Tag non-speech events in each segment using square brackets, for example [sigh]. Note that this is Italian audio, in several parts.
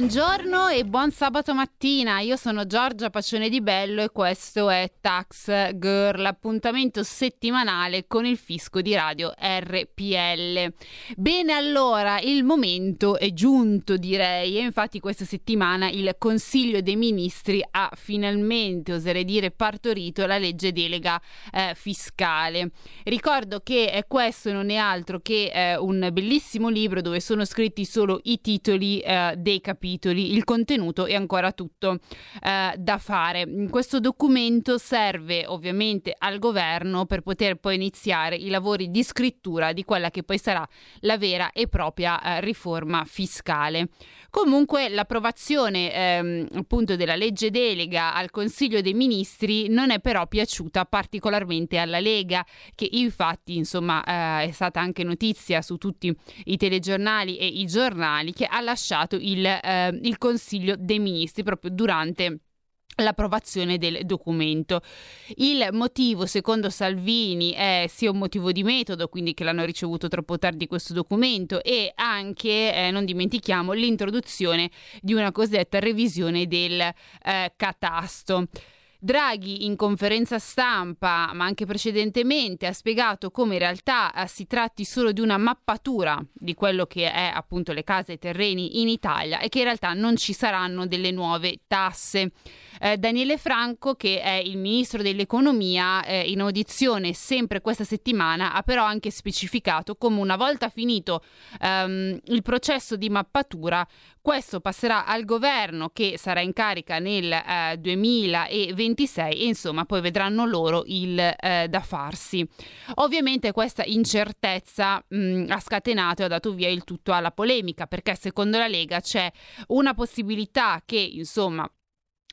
Buongiorno e buon sabato mattina, io sono Giorgia Pacione di Bello e questo è Tax Girl, appuntamento settimanale con il fisco di radio RPL. Bene allora, il momento è giunto direi e infatti questa settimana il Consiglio dei Ministri ha finalmente, oserei dire, partorito la legge delega eh, fiscale. Ricordo che eh, questo non è altro che eh, un bellissimo libro dove sono scritti solo i titoli eh, dei capitoli, il contenuto è ancora tutto eh, da fare. Questo documento serve ovviamente al governo per poter poi iniziare i lavori di scrittura di quella che poi sarà la vera e propria eh, riforma fiscale. Comunque l'approvazione ehm, appunto della legge delega al Consiglio dei Ministri non è però piaciuta particolarmente alla Lega, che infatti insomma eh, è stata anche notizia su tutti i telegiornali e i giornali che ha lasciato il, eh, il Consiglio dei Ministri proprio durante l'approvazione del documento. Il motivo, secondo Salvini, è sia un motivo di metodo, quindi che l'hanno ricevuto troppo tardi questo documento, e anche, eh, non dimentichiamo, l'introduzione di una cosiddetta revisione del eh, catasto. Draghi in conferenza stampa, ma anche precedentemente, ha spiegato come in realtà eh, si tratti solo di una mappatura di quello che è appunto le case e i terreni in Italia e che in realtà non ci saranno delle nuove tasse. Eh, Daniele Franco, che è il ministro dell'economia, eh, in audizione sempre questa settimana, ha però anche specificato come una volta finito ehm, il processo di mappatura, questo passerà al governo che sarà in carica nel eh, 2026 e insomma poi vedranno loro il eh, da farsi. Ovviamente questa incertezza mh, ha scatenato e ha dato via il tutto alla polemica perché secondo la Lega c'è una possibilità che insomma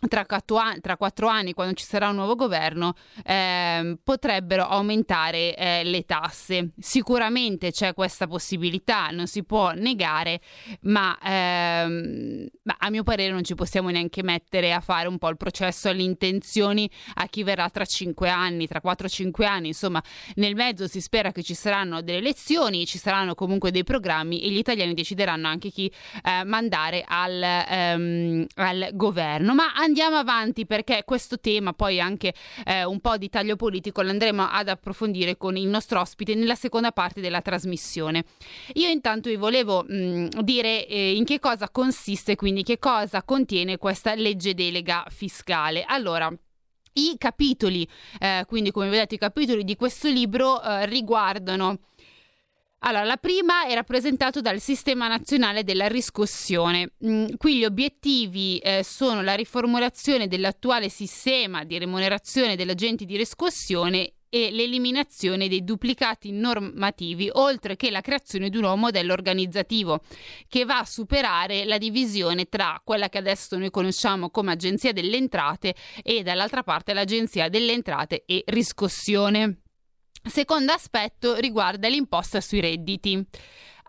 tra quattro, anni, tra quattro, anni, quando ci sarà un nuovo governo, eh, potrebbero aumentare eh, le tasse. Sicuramente c'è questa possibilità, non si può negare, ma, ehm, ma, a mio parere non ci possiamo neanche mettere a fare un po' il processo alle intenzioni a chi verrà tra cinque anni, tra quattro o cinque anni. Insomma, nel mezzo si spera che ci saranno delle elezioni, ci saranno comunque dei programmi e gli italiani decideranno anche chi eh, mandare al, ehm, al governo. Ma andiamo avanti perché questo tema, poi anche eh, un po' di taglio politico, lo andremo ad approfondire con il nostro ospite nella seconda parte della trasmissione. Io intanto vi volevo mh, dire eh, in che cosa consiste, quindi che cosa contiene questa legge delega fiscale. Allora, i capitoli, eh, quindi come vedete i capitoli di questo libro eh, riguardano allora, la prima è rappresentata dal Sistema Nazionale della Riscossione. Mm, qui gli obiettivi eh, sono la riformulazione dell'attuale sistema di remunerazione degli agenti di riscossione e l'eliminazione dei duplicati normativi, oltre che la creazione di un nuovo modello organizzativo che va a superare la divisione tra quella che adesso noi conosciamo come Agenzia delle Entrate e dall'altra parte l'Agenzia delle Entrate e Riscossione. Secondo aspetto riguarda l'imposta sui redditi.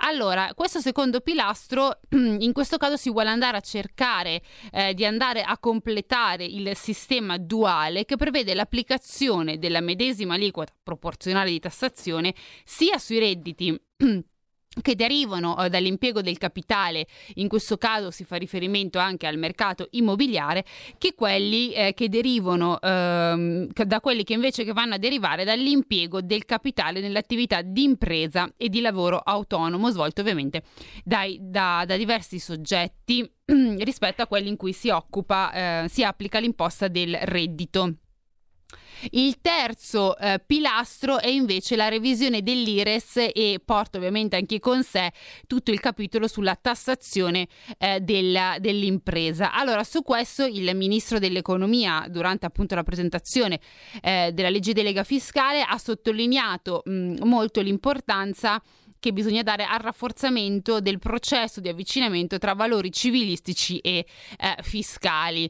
Allora, questo secondo pilastro, [clears throat] in questo caso si vuole andare a cercare eh, di andare a completare il sistema duale che prevede l'applicazione della medesima aliquota proporzionale di tassazione sia sui redditi [clears throat] che derivano eh, dall'impiego del capitale, in questo caso si fa riferimento anche al mercato immobiliare, che quelli eh, che derivano ehm, da quelli che invece che vanno a derivare dall'impiego del capitale nell'attività di impresa e di lavoro autonomo, svolto ovviamente dai, da, da diversi soggetti [clears throat] rispetto a quelli in cui si occupa, eh, si applica l'imposta del reddito. Il terzo eh, pilastro è invece la revisione dell'IRES e porta ovviamente anche con sé tutto il capitolo sulla tassazione eh, della, dell'impresa. Allora, su questo il ministro dell'economia, durante appunto la presentazione eh, della legge delega fiscale, ha sottolineato mh, molto l'importanza che bisogna dare al rafforzamento del processo di avvicinamento tra valori civilistici e eh, fiscali.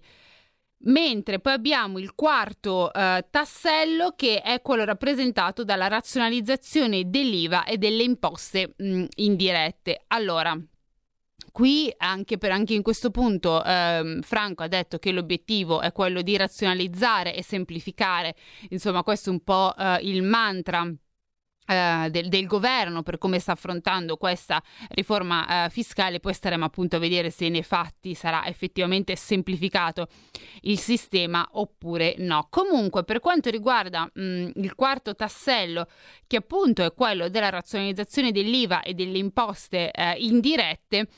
Mentre poi abbiamo il quarto eh, tassello che è quello rappresentato dalla razionalizzazione dell'IVA e delle imposte mh, indirette. Allora, Qui anche, per, anche in questo punto ehm, Franco ha detto che l'obiettivo è quello di razionalizzare e semplificare, insomma questo è un po' eh, il mantra eh, del, del, governo per come sta affrontando questa riforma uh, fiscale, poi staremo appunto a vedere se nei fatti sarà effettivamente semplificato il sistema oppure no. Comunque, per quanto riguarda mh, mm, il quarto tassello, che appunto è quello della razionalizzazione dell'IVA e delle imposte uh, indirette,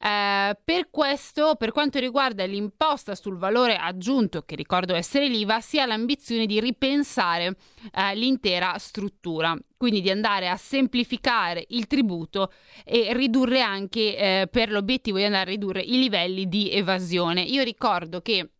eh, per questo, per quanto riguarda l'imposta sul valore aggiunto, che ricordo essere l'IVA, si ha l'ambizione di ripensare eh, l'intera struttura, quindi di andare a semplificare il tributo e ridurre anche eh, per l'obiettivo di andare a ridurre i livelli di evasione. Io ricordo che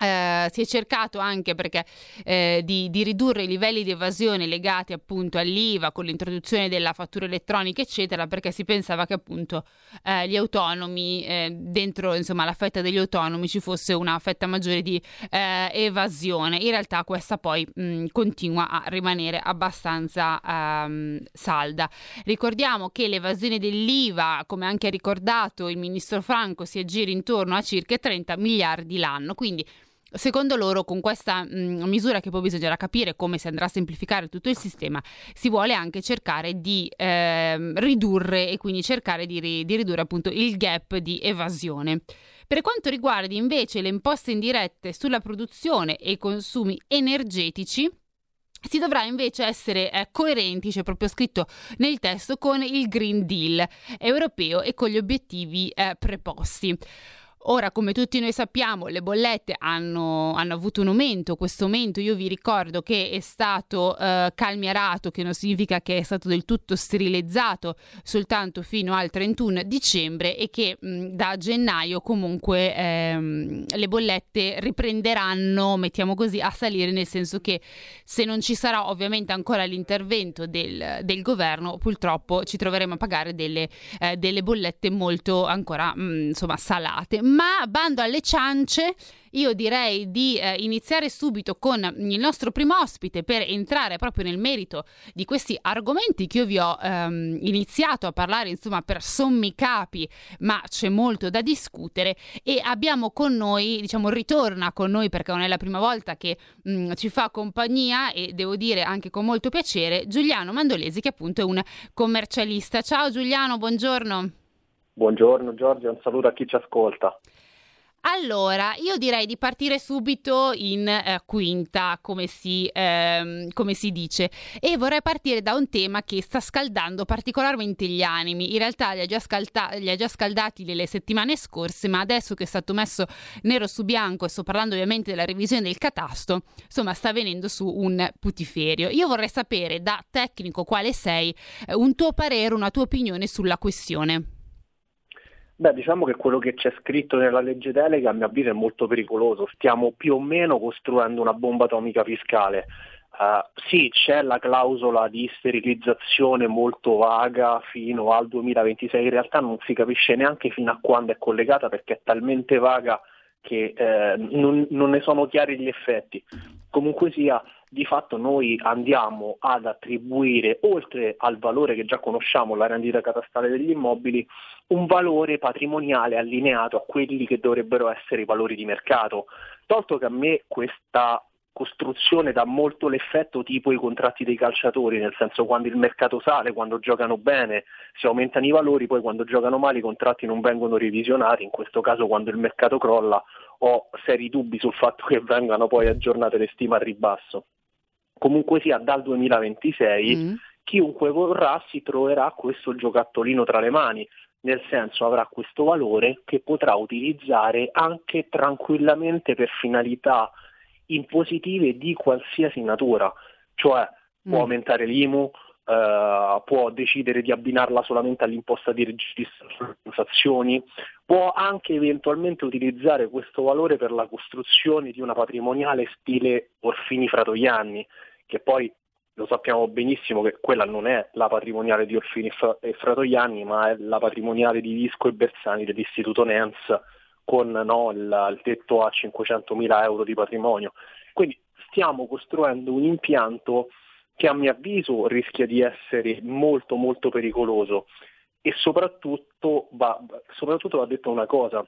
eh, si è cercato anche perché, eh, di, di, ridurre i livelli di evasione legati appunto all'IVA con l'introduzione della fattura elettronica eccetera perché si pensava che appunto eh, gli autonomi dentro insomma la fetta degli autonomi ci fosse una fetta maggiore di evasione. In realtà questa poi mh, continua a rimanere abbastanza um, salda. Ricordiamo che l'evasione dell'IVA come anche ricordato il ministro Franco si aggira intorno a circa 30 miliardi l'anno quindi Secondo loro, con questa mh, misura che poi bisognerà capire come si andrà a semplificare tutto il sistema, si vuole anche cercare di eh, ridurre e quindi cercare di, ri- di ridurre appunto il gap di evasione. Per quanto riguarda invece le imposte indirette sulla produzione e i consumi energetici, si dovrà invece essere eh, coerenti, c'è proprio scritto nel testo, con il Green Deal europeo e con gli obiettivi eh, preposti. Ora, come tutti noi sappiamo, le bollette hanno, hanno, avuto un aumento. Questo aumento io vi ricordo che è stato eh, calmierato, che non significa che è stato del tutto sterilizzato soltanto fino al 31 dicembre e che mh, da gennaio comunque ehm, le bollette riprenderanno, mettiamo così, a salire, nel senso che se non ci sarà ovviamente ancora l'intervento del, del governo, purtroppo ci troveremo a pagare delle, eh, delle bollette molto ancora mh, insomma salate ma bando alle ciance, io direi di eh, iniziare subito con il nostro primo ospite per entrare proprio nel merito di questi argomenti che io vi ho ehm, iniziato a parlare, insomma, per sommi capi, ma c'è molto da discutere e abbiamo con noi, diciamo, ritorna con noi perché non è la prima volta che mh, mm, ci fa compagnia e devo dire anche con molto piacere Giuliano Mandolesi che appunto è un commercialista. Ciao Giuliano, buongiorno. Buongiorno Giorgio, un saluto a chi ci ascolta. Allora, io direi di partire subito in eh, quinta, come si, ehm, come si, dice, e vorrei partire da un tema che sta scaldando particolarmente gli animi. In realtà li ha già, scalta- li ha già scaldati le settimane scorse, ma adesso che è stato messo nero su bianco, e sto parlando ovviamente della revisione del catasto, insomma sta venendo su un putiferio. Io vorrei sapere da tecnico quale sei, eh, un tuo parere, una tua opinione sulla questione. Beh, diciamo che quello che c'è scritto nella legge delega a mio avviso è molto pericoloso. Stiamo più o meno costruendo una bomba atomica fiscale. Uh, sì, c'è la clausola di sterilizzazione molto vaga fino al 2026, in realtà non si capisce neanche fino a quando è collegata perché è talmente vaga che eh, non, non ne sono chiari gli effetti. Comunque sia, di fatto noi andiamo ad attribuire, oltre al valore che già conosciamo, la rendita catastale degli immobili, un valore patrimoniale allineato a quelli che dovrebbero essere i valori di mercato. Tolto che a me questa costruzione dà molto l'effetto tipo i contratti dei calciatori, nel senso quando il mercato sale, quando giocano bene, si aumentano i valori, poi quando giocano male i contratti non vengono revisionati, in questo caso quando il mercato crolla ho seri dubbi sul fatto che vengano poi aggiornate le stime al ribasso comunque sia dal 2026 mm. chiunque vorrà si troverà questo giocattolino tra le mani, nel senso avrà questo valore che potrà utilizzare anche tranquillamente per finalità impositive di qualsiasi natura, cioè può mm. aumentare l'IMU, Uh, può decidere di abbinarla solamente all'imposta di registrazioni, può anche eventualmente utilizzare questo valore per la costruzione di una patrimoniale stile Orfini Fratoianni, che poi lo sappiamo benissimo che quella non è la patrimoniale di Orfini e Fratoianni, ma è la patrimoniale di Visco e Bersani dell'Istituto NENS con no, il, il tetto a 500.000 euro di patrimonio. Quindi stiamo costruendo un impianto che a mio avviso rischia di essere molto molto pericoloso e soprattutto va, soprattutto va detto una cosa,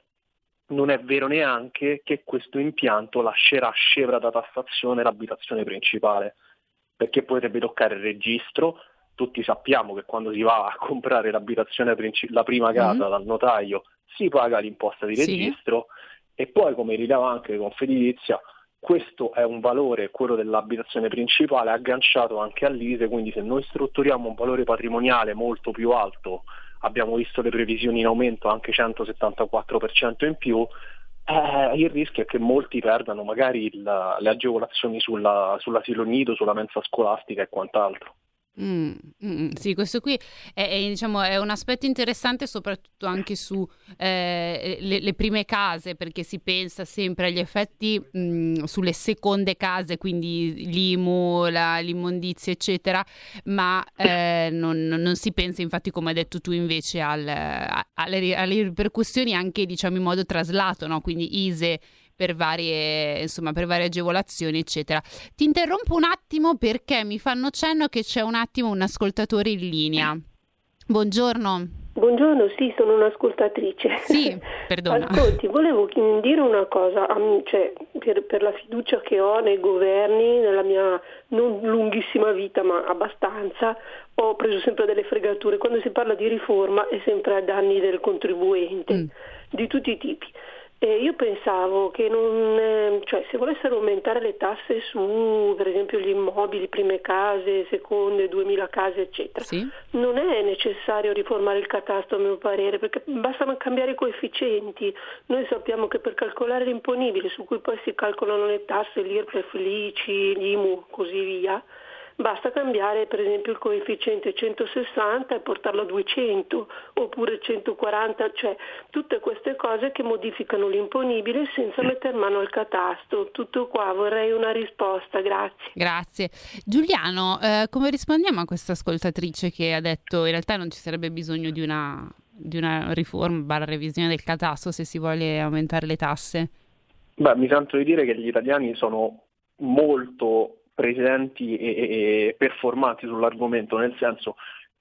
non è vero neanche che questo impianto lascerà scevra da tassazione l'abitazione principale, perché potrebbe toccare il registro. Tutti sappiamo che quando si va a comprare l'abitazione princip- la prima casa mm-hmm. dal notaio si paga l'imposta di registro sì. e poi come rileva anche Confedilizia questo è un valore, quello dell'abitazione principale, agganciato anche all'ISE, quindi se noi strutturiamo un valore patrimoniale molto più alto, abbiamo visto le previsioni in aumento anche 174% in più, eh, il rischio è che molti perdano magari il, le agevolazioni sulla, sull'asilo nido, sulla mensa scolastica e quant'altro. Mm, mm, sì, questo qui è, è, diciamo, è, un aspetto interessante soprattutto anche su eh, le, le, prime case, perché si pensa sempre agli effetti mh, mm, sulle seconde case, quindi l'IMU, la, l'immondizia, eccetera, ma eh, non, non, si pensa, infatti, come hai detto tu, invece al, alle, alle, ripercussioni anche diciamo, in modo traslato, no? quindi ISE per varie, insomma, per varie agevolazioni, eccetera. Ti interrompo un attimo perché mi fanno cenno che c'è un attimo un ascoltatore in linea. Buongiorno. Buongiorno, sì, sono un'ascoltatrice. Sì, [laughs] perdona. Ascolti, volevo dire una cosa, cioè, per, per, la fiducia che ho nei governi, nella mia non lunghissima vita, ma abbastanza, ho preso sempre delle fregature. Quando si parla di riforma è sempre a danni del contribuente, mm. di tutti i tipi. Eh, io pensavo che non, eh, cioè, se volessero aumentare le tasse su per esempio gli immobili, prime case, seconde, 2000 case eccetera, sì. non è necessario riformare il catasto a mio parere perché bastano cambiare i coefficienti. Noi sappiamo che per calcolare l'imponibile su cui poi si calcolano le tasse, l'IRPEF, l'ICI, l'IMU, così via, Basta cambiare per esempio il coefficiente 160 e portarlo a 200 oppure 140, cioè tutte queste cose che modificano l'imponibile senza mettere mano al catasto. Tutto qua, vorrei una risposta, grazie. Grazie. Giuliano, eh, come rispondiamo a questa ascoltatrice che ha detto in realtà non ci sarebbe bisogno di una, di una riforma, barra revisione del catasto se si vuole aumentare le tasse? Beh, mi sento di dire che gli italiani sono molto presenti e, e performanti sull'argomento, nel senso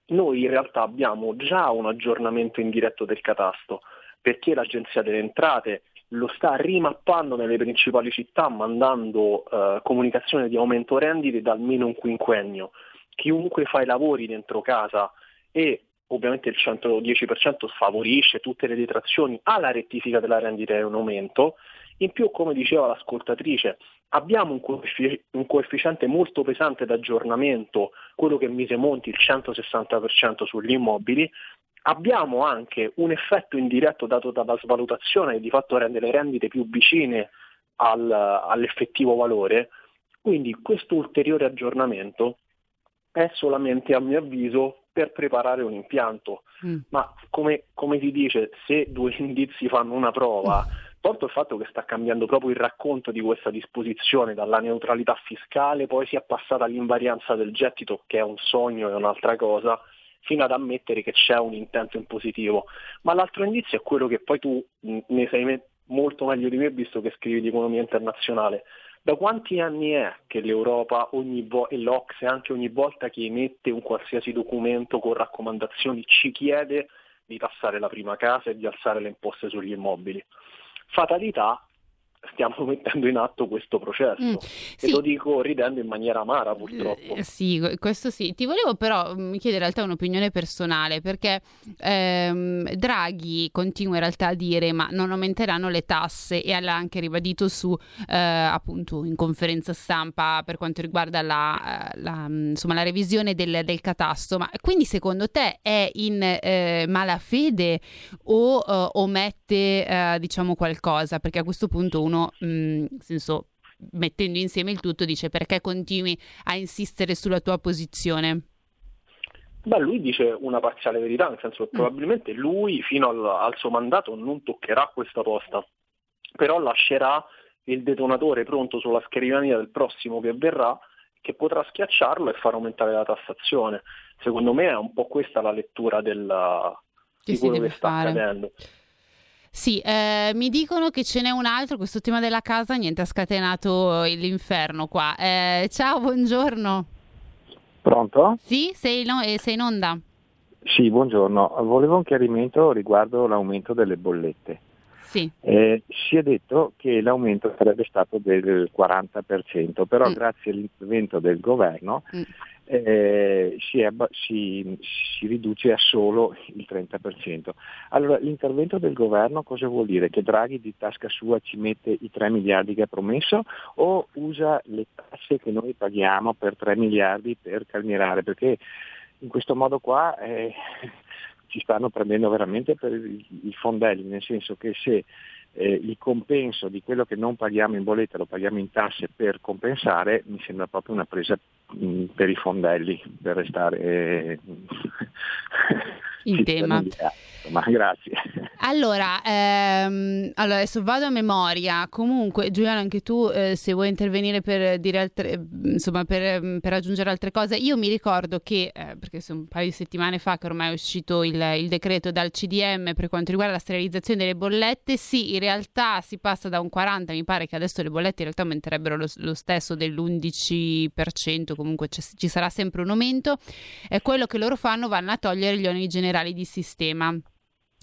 noi in realtà abbiamo già un aggiornamento indiretto del catasto, perché l'Agenzia delle Entrate lo sta rimappando nelle principali città mandando eh, comunicazione di aumento rendite da almeno un quinquennio. Chiunque fa i lavori dentro casa e ovviamente il 110% sfavorisce tutte le detrazioni alla rettifica della rendita un aumento, in più, come diceva l'ascoltatrice, abbiamo un, coeffic- un coefficiente molto pesante d'aggiornamento, quello che mise Monti, il 160% sugli immobili, abbiamo anche un effetto indiretto dato dalla svalutazione che di fatto rende le rendite più vicine al, all'effettivo valore, quindi questo ulteriore aggiornamento è solamente a mio avviso per preparare un impianto, mm. ma come, come si dice, se due [laughs] indizi fanno una prova, mm [laughs] Porto il fatto che sta cambiando proprio il racconto di questa disposizione, dalla neutralità fiscale, poi si è passata all'invarianza del gettito, che è un sogno e un'altra cosa, fino ad ammettere che c'è un intento in positivo. Ma l'altro indizio è quello che poi tu ne sai molto meglio di me, visto che scrivi di economia internazionale. Da quanti anni è che l'Europa vo- e l'Ocse anche ogni volta che emette un qualsiasi documento con raccomandazioni ci chiede di tassare la prima casa e di alzare le imposte sugli immobili? Fatalità stiamo [laughs] mettendo in atto questo processo mm, sì. e lo dico ridendo in maniera amara purtroppo. Eh, sì, questo sì. Ti volevo però mm, chiedere in realtà un'opinione personale perché ehm, Draghi continua in realtà a dire ma non aumenteranno le tasse e l'ha anche ribadito su eh, appunto in conferenza stampa per quanto riguarda la, eh, la, mm, insomma, la revisione del, del, catasto. Ma quindi secondo te è in eh, malafede o uh, omette uh, diciamo qualcosa? Perché a questo punto uno uno, mh, mm, nel senso, mettendo insieme il tutto, dice perché continui a insistere sulla tua posizione? Beh, lui dice una parziale verità, nel senso che mm. probabilmente lui fino al, al, suo mandato non toccherà questa posta, però lascerà il detonatore pronto sulla scrivania del prossimo che verrà, che potrà schiacciarlo e far aumentare la tassazione. Secondo me è un po' questa la lettura del, di quello che sta fare. accadendo. Sì, eh, mi dicono che ce n'è un altro, questo tema della casa, niente, ha scatenato l'inferno qua. Eh, ciao, buongiorno. Pronto? Sì, sei, no, eh, sei in onda. Sì, buongiorno. Volevo un chiarimento riguardo l'aumento delle bollette. Sì. Eh, si è detto che l'aumento sarebbe stato del 40%, però Mm. grazie all'intervento del governo Mm. Eh, si, è si- si riduce a solo il 30%. Allora, l'intervento del governo cosa vuol dire? Che Draghi di tasca sua ci mette i 3 miliardi che ha promesso o usa le tasse che noi paghiamo per 3 miliardi per calmierare? Perché in questo modo qua eh, [laughs] ci stanno prendendo veramente per i, fondelli, nel senso che se eh, il compenso di quello che non paghiamo in bolletta lo paghiamo in tasse per compensare, mi sembra proprio una presa per i fondelli, per restare eh, In tema. dire- Ma grazie. Allora, ehm, allora, adesso vado a memoria. Comunque, Giuliano, anche tu, eh, se vuoi intervenire per dire altre, insomma, per, per aggiungere altre cose, io mi ricordo che, eh, perché sono un paio di settimane fa che ormai è uscito il, il decreto dal CDM per quanto riguarda la sterilizzazione delle bollette, sì, in realtà si passa da un 40, mi pare che adesso le bollette in realtà aumenterebbero lo, lo stesso dell'11%, comunque ci sarà sempre un aumento. E quello che loro fanno vanno a togliere gli oneri generali di sistema.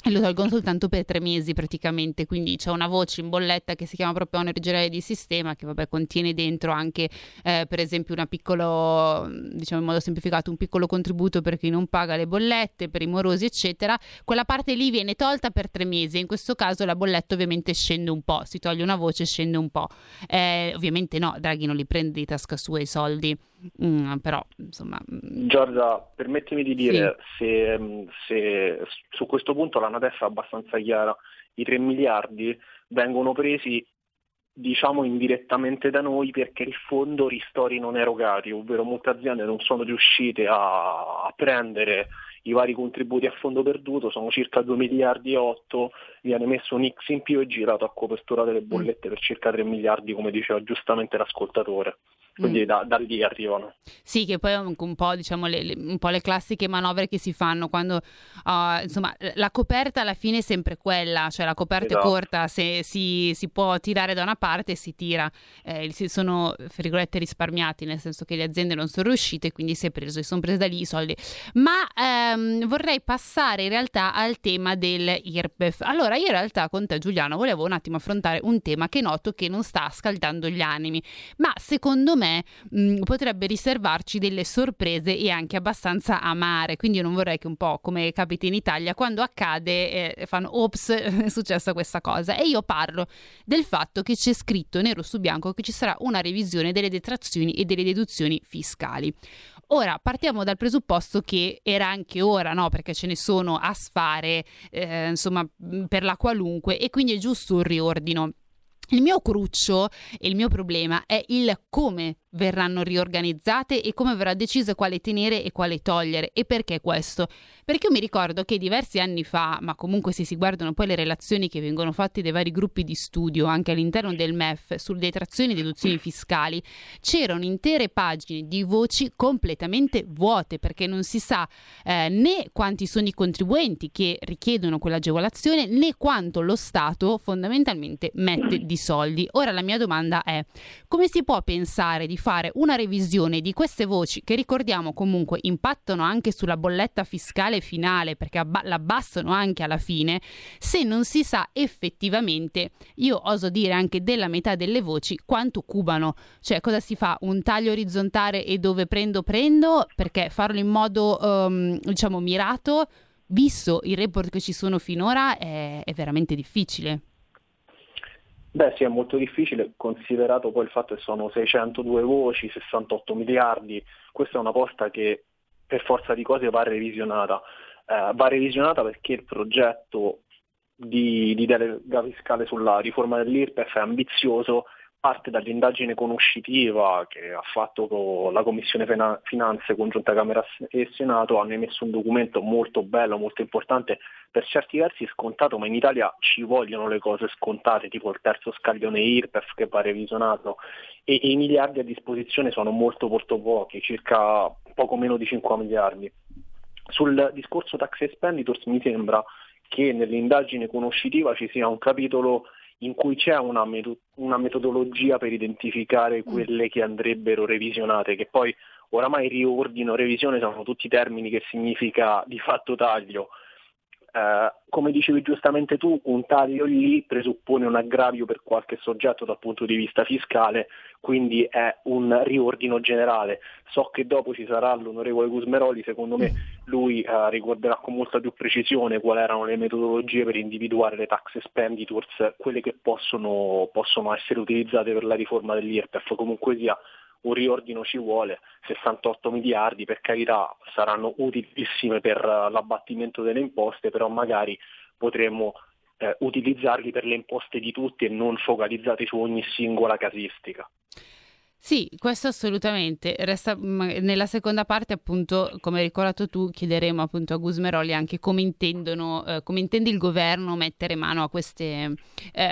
E lo tolgono soltanto per tre mesi praticamente, quindi c'è una voce in bolletta che si chiama proprio onere generale di sistema, che vabbè contiene dentro anche eh, per esempio una piccolo, diciamo in modo semplificato, un piccolo contributo per chi non paga le bollette, per i morosi eccetera, quella parte lì viene tolta per tre mesi, in questo caso la bolletta ovviamente scende un po', si toglie una voce e scende un po'. Eh, ovviamente no, Draghi non li prende di tasca sua i soldi, Mm, però insomma... mm, Giorgia, permettimi di dire se, mh, se su questo punto la NADEF è abbastanza chiara, i 3 miliardi vengono presi diciamo indirettamente da noi perché il fondo ristori non erogati, ovvero molte aziende non sono riuscite a, a prendere i vari contributi a fondo perduto, sono circa 2 miliardi e 8, viene messo un X in più e girato a copertura delle bollette per circa 3 miliardi come diceva giustamente l'ascoltatore. Quindi Mm. da, da lì arrivano. Sì, che poi è un, un po', diciamo, le, le- un po' le classiche manovre che si fanno quando, ah, insomma, la coperta alla fine è sempre quella, cioè la coperta è Esatto. corta, se si, si può tirare da una parte si tira, Eh, si sono, fra virgolette, risparmiati, nel senso che le aziende non sono riuscite, quindi si è preso, si sono prese da lì i soldi. Ma ehm, vorrei passare in realtà al tema del IRPEF. Allora, io in realtà con te Giuliano volevo un attimo affrontare un tema che noto che non sta scaldando gli animi, ma secondo me mh, potrebbe riservarci delle sorprese e anche abbastanza amare. Quindi io non vorrei che un po' come capita in Italia, quando accade eh, fanno ops, [laughs] è successa questa cosa. E io parlo del fatto che c'è scritto nero su bianco che ci sarà una revisione delle detrazioni e delle deduzioni fiscali. Ora partiamo dal presupposto che era anche ora, no? Perché ce ne sono a sfare, eh, insomma, mh, per la qualunque, e quindi è giusto un riordino. Il mio cruccio e il mio problema è il come verranno riorganizzate e come verrà deciso quale tenere e quale togliere. E perché questo? Perché io mi ricordo che diversi anni fa, ma comunque se si guardano poi le relazioni che vengono fatte dai vari gruppi di studio anche all'interno del MEF sulle detrazioni e deduzioni fiscali, c'erano intere pagine di voci completamente vuote perché non si sa eh, né quanti sono i contribuenti che richiedono quell'agevolazione né quanto lo Stato fondamentalmente mette di soldi. Ora la mia domanda è come si può pensare di fare una revisione di queste voci che ricordiamo comunque impattano anche sulla bolletta fiscale finale perché abba- l'abbassano anche alla fine se non si sa effettivamente, io oso dire anche della metà delle voci, quanto cubano. Cioè cosa si fa? Un taglio orizzontale e dove prendo prendo? Perché farlo in modo ehm, diciamo mirato, visto i report che ci sono finora, è, è veramente difficile. Beh sì, è molto difficile, considerato poi il fatto che sono 602 voci, 68 miliardi, questa è una posta che per forza di cose va revisionata. Eh, va revisionata perché il progetto di, di delega fiscale sulla riforma dell'IRPEF è ambizioso, parte dall'indagine conoscitiva che ha fatto la Commissione Fina- Finanze congiunta Camera e Senato, hanno emesso un documento molto bello, molto importante, per certi versi scontato, ma in Italia ci vogliono le cose scontate, tipo il terzo scaglione IRPEF che va revisionato e, e i miliardi a disposizione sono molto molto pochi, circa poco meno di 5 miliardi. Sul discorso tax expenditures mi sembra che nell'indagine conoscitiva ci sia un capitolo in cui c'è una, meto- una metodologia per identificare quelle che andrebbero revisionate, che poi oramai riordino, revisione sono tutti termini che significa di fatto taglio. Eh, come dicevi giustamente tu, un taglio lì presuppone un aggravio per qualche soggetto dal punto di vista fiscale, quindi è un riordino generale. So che dopo ci sarà l'onorevole Gusmeroli, secondo me lui eh, ricorderà con molta più precisione quali erano le metodologie per individuare le tax expenditures, quelle che possono, possono essere utilizzate per la riforma dell'IRPEF. Comunque sia, un riordino ci vuole, 68 miliardi per carità saranno utilissime per l'abbattimento delle imposte, però magari potremmo eh, utilizzarli per le imposte di tutti e non focalizzati su ogni singola casistica. Sì, questo assolutamente. Resta, nella seconda parte, appunto, come hai ricordato tu, chiederemo appunto a Gusmeroli anche come eh, come intende il governo mettere mano a queste, eh,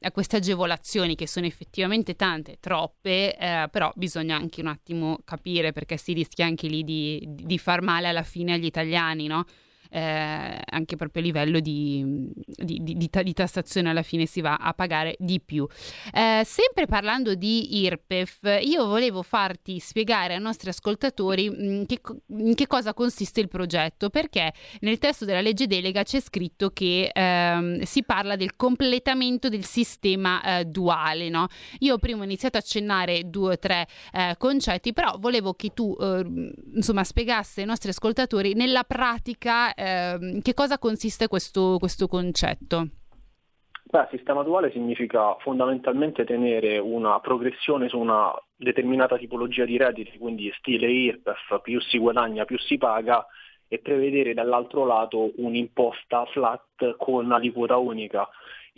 a queste agevolazioni, che sono effettivamente tante, troppe, eh, però bisogna anche un attimo capire perché si rischia anche lì di, di far male alla fine agli italiani, no? Eh, anche proprio a livello di, di, di, di, tassazione alla fine si va a pagare di più. Eh, sempre parlando di IRPEF, io volevo farti spiegare ai nostri ascoltatori mh, mm, che, in che cosa consiste il progetto, perché nel testo della legge delega c'è scritto che ehm, si parla del completamento del sistema eh, duale. No? Io prima ho iniziato a accennare due o tre eh, concetti, però volevo che tu eh, insomma spiegassi ai nostri ascoltatori nella pratica eh, che cosa consiste questo, questo concetto? Beh, sistema duale significa fondamentalmente tenere una progressione su una determinata tipologia di redditi, quindi stile IRPEF, più si guadagna più si paga, e prevedere dall'altro lato un'imposta flat con aliquota unica.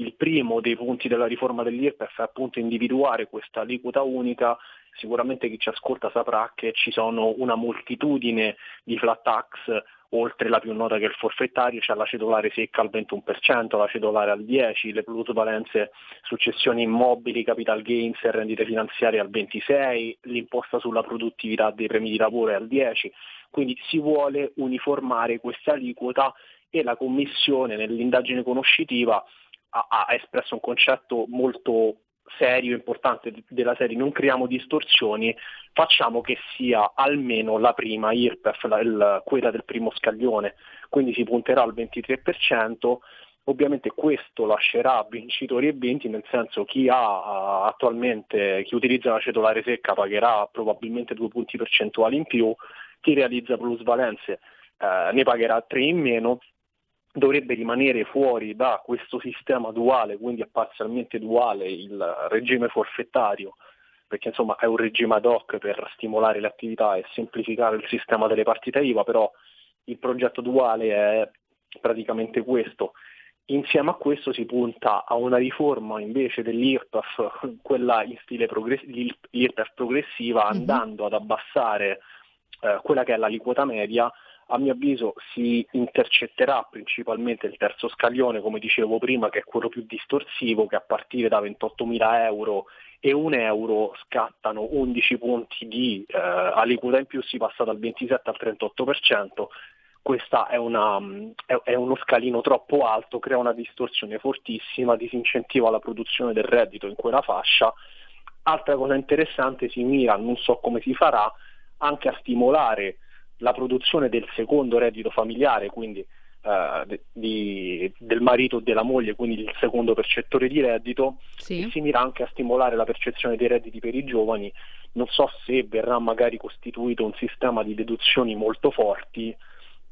Il primo dei punti della riforma dell'IRPEF è appunto individuare questa aliquota unica. Sicuramente chi ci ascolta saprà che ci sono una moltitudine di flat tax oltre la più nota che è il forfettario, c'è la cedolare secca al 21%, la cedolare al 10%, le plusvalenze successioni immobili, capital gains e rendite finanziarie al 26%, l'imposta sulla produttività dei premi di lavoro è al 10%, quindi si vuole uniformare questa aliquota e la Commissione nell'indagine conoscitiva ha, ha espresso un concetto molto serio, importante della serie, non creiamo distorsioni, facciamo che sia almeno la prima IRPEF, la, il, quella del primo scaglione, quindi si punterà al 23%, ovviamente questo lascerà vincitori e vinti, nel senso chi ha attualmente, chi utilizza la cedolare secca pagherà probabilmente due punti percentuali in più, chi realizza plusvalenze eh, ne pagherà tre in meno, dovrebbe rimanere fuori da questo sistema duale, quindi è parzialmente duale il regime forfettario, perché insomma è un regime ad hoc per stimolare le attività e semplificare il sistema delle partite IVA, però il progetto duale è praticamente questo. Insieme a questo si punta a una riforma invece dell'IRPAF, quella in stile progress- progressiva, mhm. andando ad abbassare eh, quella che è l'aliquota media a mio avviso si intercetterà principalmente il terzo scaglione, come dicevo prima, che è quello più distorsivo, che a partire da 28.000 euro e un euro scattano 11 punti di eh, aliquota in più, si passa dal 27 al 38%. Questo è, è, uno scalino troppo alto, crea una distorsione fortissima, disincentiva la produzione del reddito in quella fascia. Altra cosa interessante, si mira, non so come si farà, anche a stimolare la produzione del secondo reddito familiare, quindi eh, di, del marito o della moglie, quindi il secondo percettore di reddito, sì. e si mira anche a stimolare la percezione dei redditi per i giovani. Non so se verrà magari costituito un sistema di deduzioni molto forti,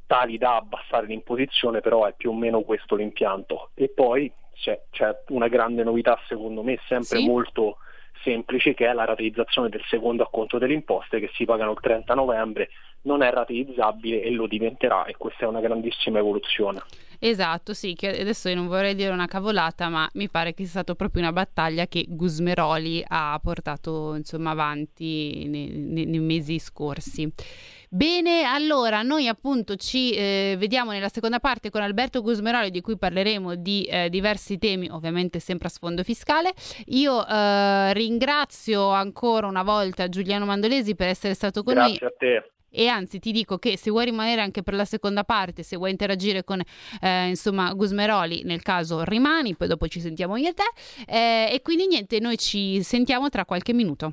tali da abbassare l'imposizione, però è più o meno questo l'impianto. E poi c'è, c'è una grande novità, secondo me, sempre sì. molto semplice, che è la rateizzazione del secondo acconto delle imposte che si pagano il 30 novembre non è rateizzabile e lo diventerà e questa è una grandissima evoluzione. Esatto, sì, che adesso io non vorrei dire una cavolata, ma mi pare che sia stata proprio una battaglia che Gusmeroli ha portato insomma avanti nei, nei, mesi scorsi. Bene, allora noi appunto ci eh, vediamo nella seconda parte con Alberto Gusmeroli di cui parleremo di eh, diversi temi, ovviamente sempre a sfondo fiscale. Io eh, ringrazio ancora una volta Giuliano Mandolesi per essere stato con Grazie noi. Grazie a te e anzi ti dico che se vuoi rimanere anche per la seconda parte, se vuoi interagire con eh, insomma Gusmeroli, nel caso rimani, poi dopo ci sentiamo io e te eh, e quindi niente, noi ci sentiamo tra qualche minuto.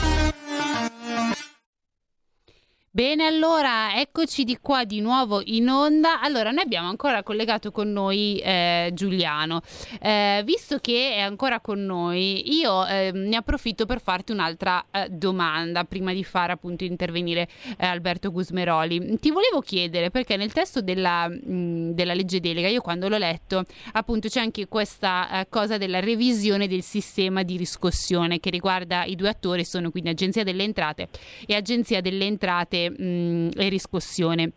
Bene, allora eccoci di qua di nuovo in onda. Allora, noi abbiamo ancora collegato con noi eh, Giuliano. Eh, visto che è ancora con noi, io eh, ne approfitto per farti un'altra eh, domanda prima di far appunto intervenire eh, Alberto Gusmeroli. Ti volevo chiedere perché nel testo della, mh, della legge delega, io quando l'ho letto, appunto c'è anche questa eh, cosa della revisione del sistema di riscossione che riguarda i due attori, sono quindi Agenzia delle Entrate e Agenzia delle Entrate mh, e riscossione.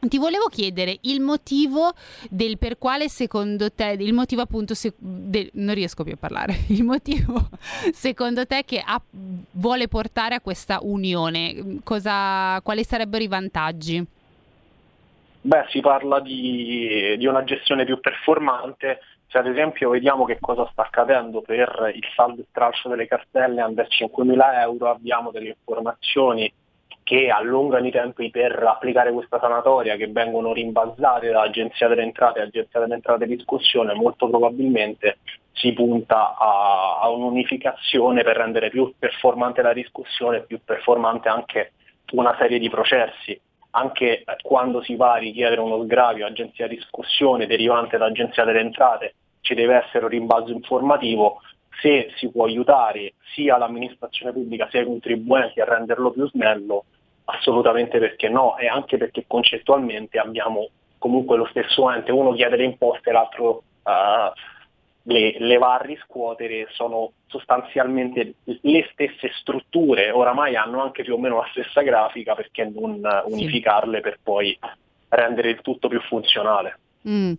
Ti volevo chiedere il motivo del per quale secondo te, il motivo appunto, se, del, non riesco più a parlare, [laughs] il motivo secondo te che ha, vuole portare a questa unione, Cosa, quali sarebbero i vantaggi? Beh, si parla di, di una gestione più performante, se ad esempio vediamo che cosa sta accadendo per il saldo e stralcio delle cartelle under 5.000 euro, abbiamo delle informazioni che allungano i tempi per applicare questa sanatoria, che vengono rimbalzate da Agenzia delle Entrate e Agenzia delle Entrate di discussione, molto probabilmente si punta a, a un'unificazione per rendere più performante la discussione e più performante anche una serie di processi. Anche quando si va a richiedere uno sgravio agenzia di discussione derivante dall'Agenzia delle Entrate, ci deve essere un rimbalzo informativo, se si può aiutare sia l'amministrazione pubblica sia i contribuenti a renderlo più snello, assolutamente perché no, e anche perché concettualmente abbiamo comunque lo stesso ente, uno chiede le imposte, l'altro uh, le, le, va a riscuotere, sono sostanzialmente le stesse strutture, oramai hanno anche più o meno la stessa grafica, perché non unificarle per poi rendere il tutto più funzionale. Mm.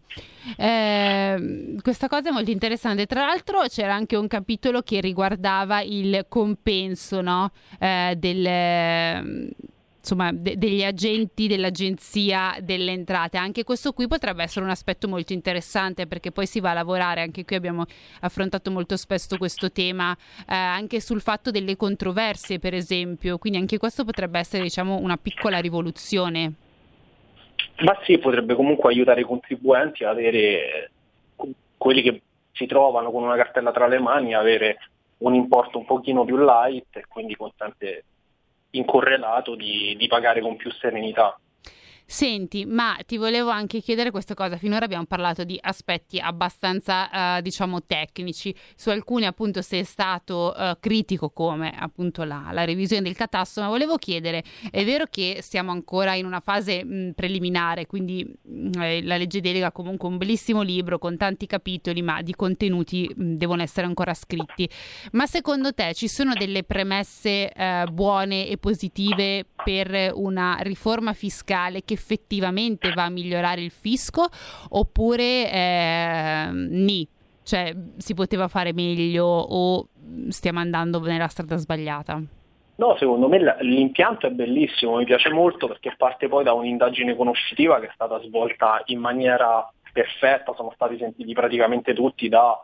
Eh, questa cosa è molto interessante. Tra l'altro c'era anche un capitolo che riguardava il compenso no? eh, del, insomma, de- degli agenti dell'agenzia delle entrate. Anche questo qui potrebbe essere un aspetto molto interessante perché poi si va a lavorare, anche qui abbiamo affrontato molto spesso questo tema, eh, anche sul fatto delle controversie, per esempio. Quindi anche questo potrebbe essere, diciamo, una piccola rivoluzione. Ma sì, potrebbe comunque aiutare i contribuenti a avere quelli che si trovano con una cartella tra le mani, avere un importo un pochino più light e quindi consente incorrelato di, di pagare con più serenità. Senti, ma ti volevo anche chiedere questa cosa. Finora abbiamo parlato di aspetti abbastanza, eh, diciamo, tecnici. Su alcuni, appunto, sei stato eh, critico, come appunto la, la, revisione del catasto. Ma volevo chiedere: è vero che siamo ancora in una fase mh, preliminare, quindi mh, eh, la legge delega, comunque, un bellissimo libro con tanti capitoli, ma di contenuti mh, devono essere ancora scritti. Ma secondo te ci sono delle premesse eh, buone e positive per una riforma fiscale che effettivamente va a migliorare il fisco oppure eh, ni? Cioè si poteva fare meglio o stiamo andando nella strada sbagliata? No, secondo me l'impianto è bellissimo, mi piace molto perché parte poi da un'indagine conoscitiva che è stata svolta in maniera perfetta, sono stati sentiti praticamente tutti da,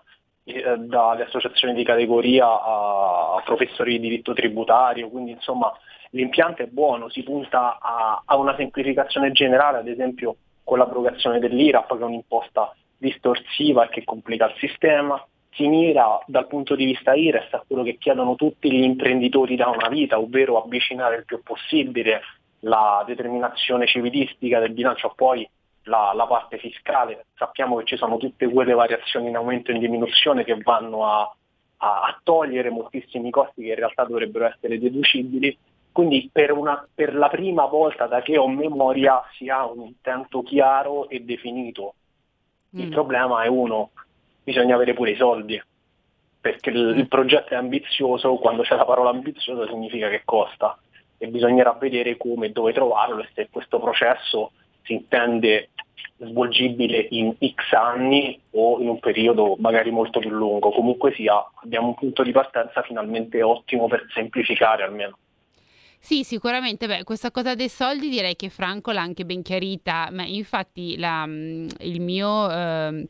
eh, dalle associazioni di categoria a, professori di diritto tributario, quindi insomma l'impianto è buono, si punta a, a una semplificazione generale, ad esempio con l'abrogazione dell'IRAP che è un'imposta distorsiva e che complica il sistema, si mira dal punto di vista IRES a quello che chiedono tutti gli imprenditori da una vita, ovvero avvicinare il più possibile la determinazione civilistica del bilancio poi la, la, parte fiscale. Sappiamo che ci sono tutte quelle variazioni in aumento e in diminuzione che vanno a, a, a togliere moltissimi costi che in realtà dovrebbero essere deducibili. Quindi per, una, per la prima volta da che ho memoria si ha un intento chiaro e definito. Il mm. problema è uno, bisogna avere pure i soldi, perché il, il progetto è ambizioso, quando c'è la parola ambizioso significa che costa e bisognerà vedere come e dove trovarlo e se questo processo si intende svolgibile in X anni o in un periodo magari molto più lungo. Comunque sia, abbiamo un punto di partenza finalmente ottimo per semplificare almeno. Sì, sicuramente. Beh, questa cosa dei soldi direi che Franco l'ha anche ben chiarita, ma infatti la, il mio... Eh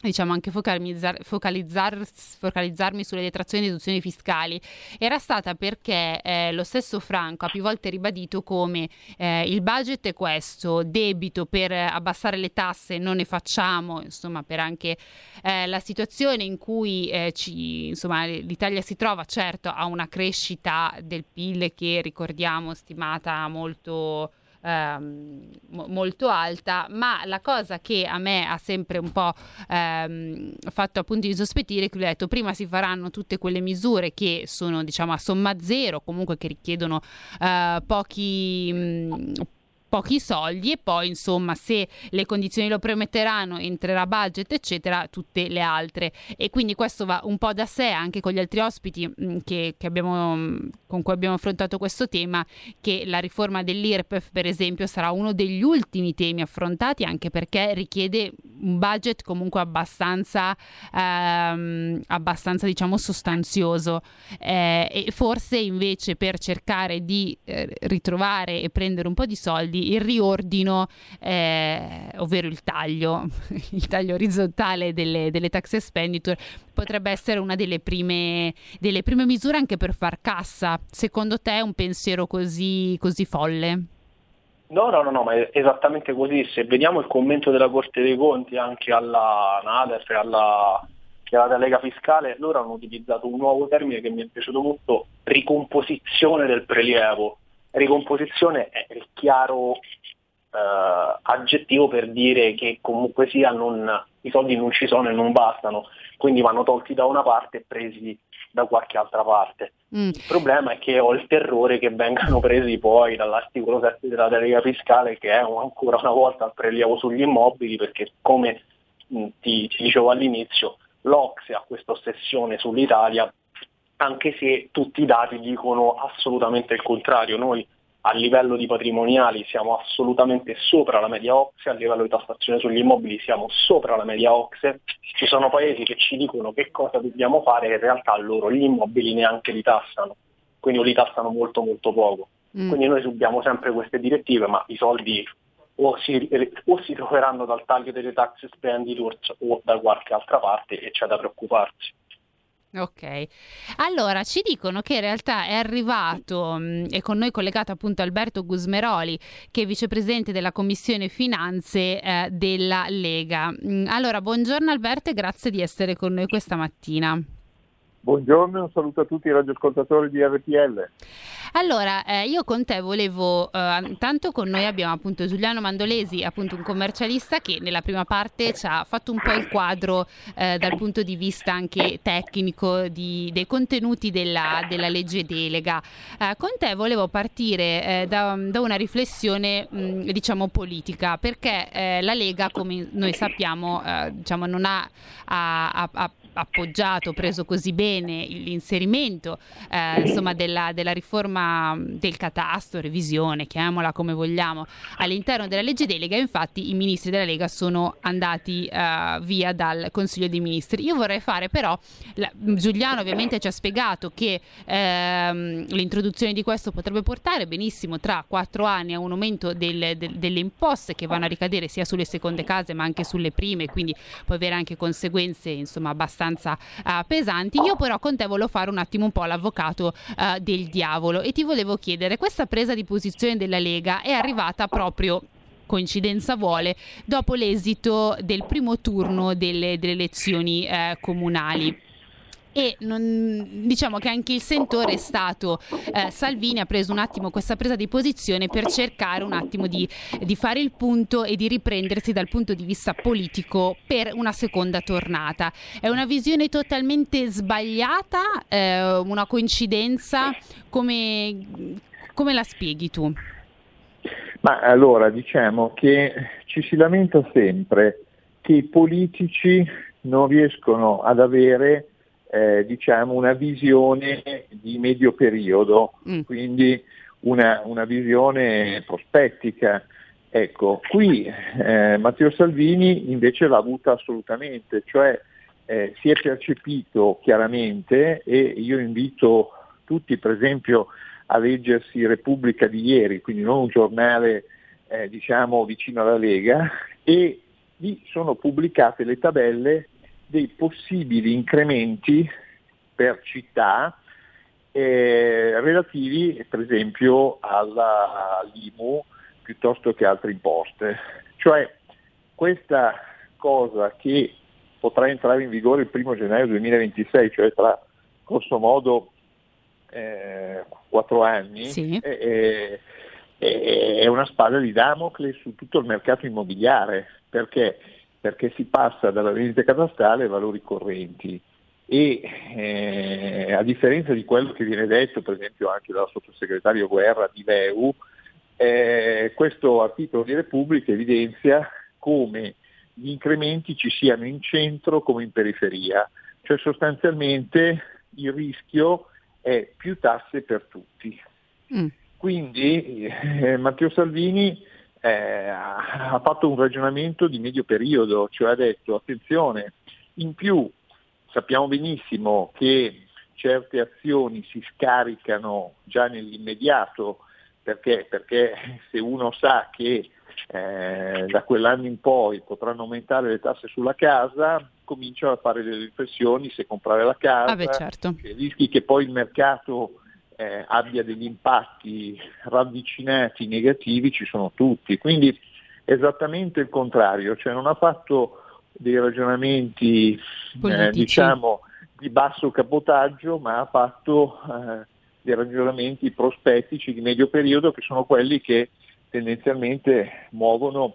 diciamo anche focalizzar, focalizzar, focalizzarmi sulle detrazioni e deduzioni fiscali. Era stata perché eh, lo stesso Franco ha più volte ribadito come eh, il budget è questo, debito per abbassare le tasse non ne facciamo, insomma per anche eh, la situazione in cui eh, ci, insomma, l'Italia si trova certo a una crescita del PIL che ricordiamo stimata molto ehm, molto alta, ma la cosa che a me ha sempre un po' ehm, fatto appunto insospettire è che lui ha detto prima si faranno tutte quelle misure che sono diciamo a somma zero, comunque che richiedono eh, pochi, mh, pochi soldi e poi insomma se le condizioni lo permetteranno entrerà budget eccetera tutte le altre. E quindi questo va un po' da sé anche con gli altri ospiti mm, che, che abbiamo, mm, con cui abbiamo affrontato questo tema che la riforma dell'IRPEF per esempio sarà uno degli ultimi temi affrontati anche perché richiede un budget comunque abbastanza ehm, abbastanza diciamo sostanzioso. Eh, e forse invece per cercare di eh, ritrovare e prendere un po' di soldi quindi il riordino, eh, ovvero il taglio, [laughs] il taglio orizzontale delle, delle tax expenditure, potrebbe essere una delle prime, delle prime, misure anche per far cassa. Secondo te è un pensiero così, così folle? No, no, no, no, ma è esattamente così. Se vediamo il commento della Corte dei Conti anche alla NADEF e alla, alla delega fiscale, loro hanno utilizzato un nuovo termine che mi è piaciuto molto, ricomposizione del prelievo ricomposizione è il chiaro eh, aggettivo per dire che comunque sia non, i soldi non ci sono e non bastano, quindi vanno tolti da una parte e presi da qualche altra parte. Mm. Il problema è che ho il terrore che vengano presi poi dall'articolo 7 della delega fiscale che è ancora una volta il prelievo sugli immobili perché come mh, ti, ti dicevo all'inizio l'Ocse ha questa ossessione sull'Italia anche se tutti i dati dicono assolutamente il contrario. Noi a livello di patrimoniali siamo assolutamente sopra la media OXE, a livello di tassazione sugli immobili siamo sopra la media OXE, ci sono paesi che ci dicono che cosa dobbiamo fare e in realtà loro gli immobili neanche li tassano, quindi li tassano molto molto poco. Mm. Quindi noi subiamo sempre queste direttive, ma i soldi o si, o si troveranno dal taglio delle tax expenditures o da qualche altra parte e c'è da preoccuparsi. Ok, allora ci dicono che in realtà è arrivato e con noi collegato appunto Alberto Gusmeroli che è vicepresidente della Commissione Finanze eh, della Lega. Allora, buongiorno Alberto e grazie di essere con noi questa mattina. Buongiorno, un saluto a tutti i radioascoltatori di RPL. Allora, eh, io con te volevo, eh, tanto con noi abbiamo appunto Giuliano Mandolesi, appunto un commercialista che nella prima parte ci ha fatto un po' il quadro eh, dal punto di vista anche tecnico di, dei contenuti della, della legge delega. Eh, con te volevo partire eh, da, da, una riflessione mh, diciamo politica, perché eh, la Lega, come noi sappiamo, diciamo, non ha, ha, ha appoggiato, preso così bene l'inserimento eh, insomma, della, della, riforma del catasto, revisione, chiamiamola come vogliamo, all'interno della legge delega, infatti i ministri della Lega sono andati eh, via dal Consiglio dei Ministri. Io vorrei fare però, la, Giuliano ovviamente ci ha spiegato che ehm, l'introduzione di questo potrebbe portare benissimo tra quattro anni a un aumento del, del, delle imposte che vanno a ricadere sia sulle seconde case ma anche sulle prime, quindi può avere anche conseguenze insomma abbastanza uh, pesanti. Io però con te volevo fare un attimo un po' l'avvocato uh, del diavolo e ti volevo chiedere, questa presa di posizione della Lega è arrivata proprio coincidenza vuole, dopo l'esito del primo turno delle, delle elezioni eh, comunali e non, diciamo che anche il sentore è stato eh, Salvini ha preso un attimo questa presa di posizione per cercare un attimo di, di, fare il punto e di riprendersi dal punto di vista politico per una seconda tornata. È una visione totalmente sbagliata, eh, una coincidenza, come, come la spieghi tu? Ma allora diciamo che ci si lamenta sempre che i politici non riescono ad avere eh, diciamo una visione di medio periodo, mm. quindi una, una, visione prospettica. Ecco, qui eh, Matteo Salvini invece l'ha avuta assolutamente, cioè eh, si è percepito chiaramente e io invito tutti per esempio a leggersi Repubblica di ieri, quindi non un giornale eh, diciamo vicino alla Lega, e lì sono pubblicate le tabelle dei possibili incrementi per città eh, relativi per esempio alla, all'IMU piuttosto che altre imposte. Cioè questa cosa che potrà entrare in vigore il 1 gennaio 2026, cioè tra grosso modo eh, quattro anni, sì. è, è, una spada di Damocle su tutto il mercato immobiliare, perché perché si passa dalla vendita catastale ai valori correnti e eh, a differenza di quello che viene detto per esempio anche dal sottosegretario Guerra di VEU, eh, questo articolo di Repubblica evidenzia come gli incrementi ci siano in centro come in periferia, cioè sostanzialmente il rischio è più tasse per tutti. Mm. Quindi eh, Matteo Salvini eh, ha fatto un ragionamento di medio periodo, cioè ha detto attenzione, in più sappiamo benissimo che certe azioni si scaricano già nell'immediato perché, perché se uno sa che eh, da quell'anno in poi potranno aumentare le tasse sulla casa, comincia a fare delle riflessioni se comprare la casa, ah beh, certo. rischi che poi il mercato eh, abbia degli impatti ravvicinati negativi ci sono tutti. Quindi esattamente il contrario, cioè non ha fatto dei ragionamenti eh, diciamo di basso capotaggio, ma ha fatto eh, dei ragionamenti prospettici di medio periodo che sono quelli che tendenzialmente muovono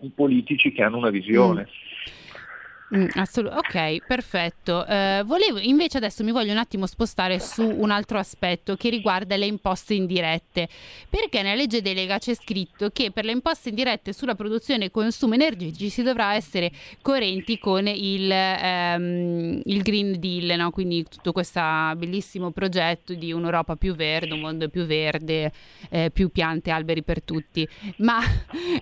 i politici che hanno una visione. Mm. Mm, assolut- ok, perfetto. Uh, volevo invece adesso mi voglio un attimo spostare su un altro aspetto che riguarda le imposte indirette, perché nella legge delega c'è scritto che per le imposte indirette sulla produzione e consumo energetici si dovrà essere coerenti con il, um, il Green Deal, no? quindi tutto questo bellissimo progetto di un'Europa più verde, un mondo più verde, eh, più piante, alberi per tutti. Ma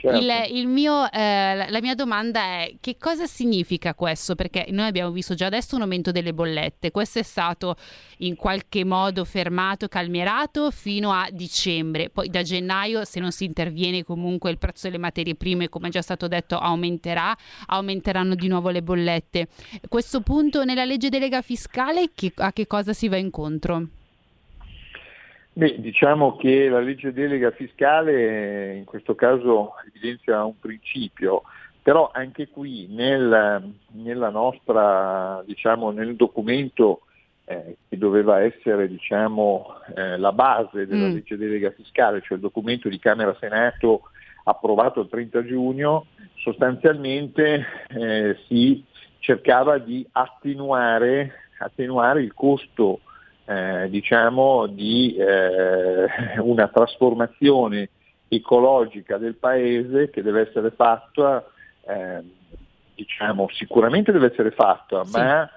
certo. il, il mio, eh, la mia domanda è che cosa significa questo perché noi abbiamo visto già adesso un aumento delle bollette, questo è stato in qualche modo fermato, calmierato fino a dicembre, poi da gennaio se non si interviene comunque il prezzo delle materie prime come è già stato detto aumenterà, aumenteranno di nuovo le bollette. A questo punto nella legge delega fiscale che, a che cosa si va incontro? Beh, diciamo che la legge delega fiscale in questo caso evidenzia un principio, però anche qui nel, nella nostra, diciamo, nel documento eh, che doveva essere diciamo, eh, la base della mm. legge delega fiscale, cioè il documento di Camera Senato approvato il 30 giugno, sostanzialmente eh, si cercava di attenuare, attenuare il costo eh, diciamo, di eh, una trasformazione ecologica del paese che deve essere fatta eh, diciamo, sicuramente deve essere fatta, sì. ma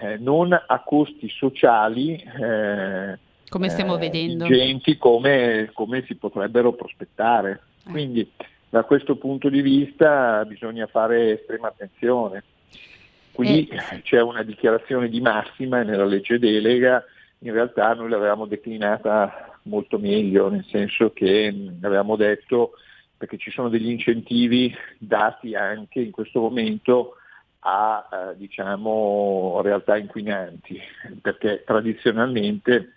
eh, non a costi sociali eh, come stiamo eh, vedendo ingenti come, come si potrebbero prospettare. Eh. Quindi da questo punto di vista bisogna fare estrema attenzione. Qui Eh, c'è una dichiarazione di massima nella legge delega in realtà noi l'avevamo declinata molto meglio, nel senso che avevamo detto perché ci sono degli incentivi dati anche in questo momento a eh, diciamo, realtà inquinanti, perché tradizionalmente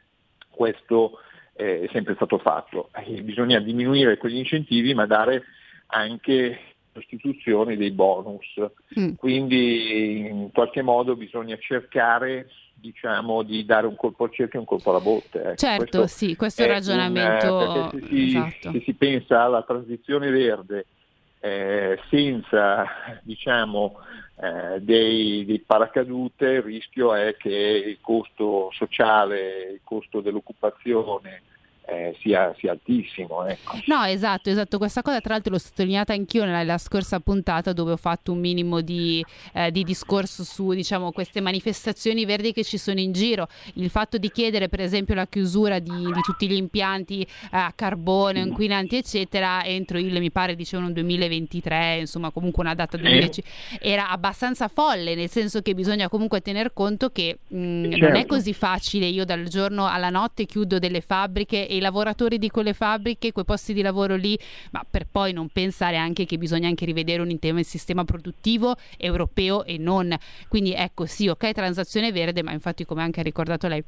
questo eh, è sempre stato fatto. E bisogna diminuire quegli incentivi ma dare anche sostituzione dei bonus. Mm. Quindi in qualche modo bisogna cercare diciamo, di dare un colpo al cerchio e un colpo alla botte. ecco. Certo, Questo sì, questo è il un, ragionamento eh, perché se si, esatto. se si pensa alla transizione verde eh, senza diciamo, eh, dei, dei paracadute, il rischio è che il costo sociale, il costo dell'occupazione eh, sia, sia altissimo. Ecco. No, esatto, esatto. Questa cosa tra l'altro l'ho sottolineata anch'io nella, nella scorsa puntata dove ho fatto un minimo di, eh, di discorso su diciamo, queste manifestazioni verdi che ci sono in giro. Il fatto di chiedere per esempio la chiusura di, di tutti gli impianti eh, a carbone, inquinanti eccetera entro il, mi pare dicevano 2023, insomma comunque una data 2010, era abbastanza folle, nel senso che bisogna comunque tener conto che mh, non è Certo. così facile. Io dal giorno alla notte chiudo delle fabbriche e lavoratori di quelle fabbriche, quei posti di lavoro lì, ma per poi non pensare anche che bisogna anche rivedere un intero sistema produttivo europeo e non. Quindi ecco, sì, ok, transazione verde, ma infatti come anche ha ricordato lei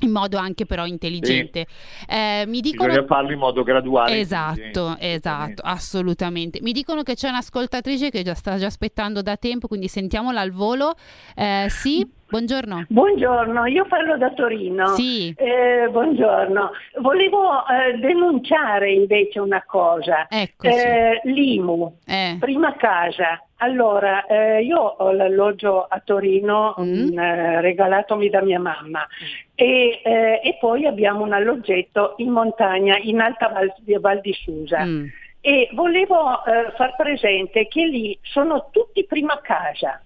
in modo anche però intelligente. Eh, mi dicono Bisogna farlo in modo graduale. Esatto, esatto, assolutamente. Mi dicono che c'è un'ascoltatrice che già sta già aspettando da tempo, quindi sentiamola al volo. Eh, sì, buongiorno. Buongiorno, io parlo da Torino. Sì. Eh, buongiorno. Volevo eh, denunciare invece una cosa. Eccoci. Eh, L'IMU, Eh. prima casa. Allora, eh, io ho l'alloggio a Torino Mm. mm, eh, regalatomi da mia mamma e, e poi abbiamo un alloggetto in montagna in Alta Val, Val di Susa. Mm. E volevo far presente che lì sono tutti prima casa.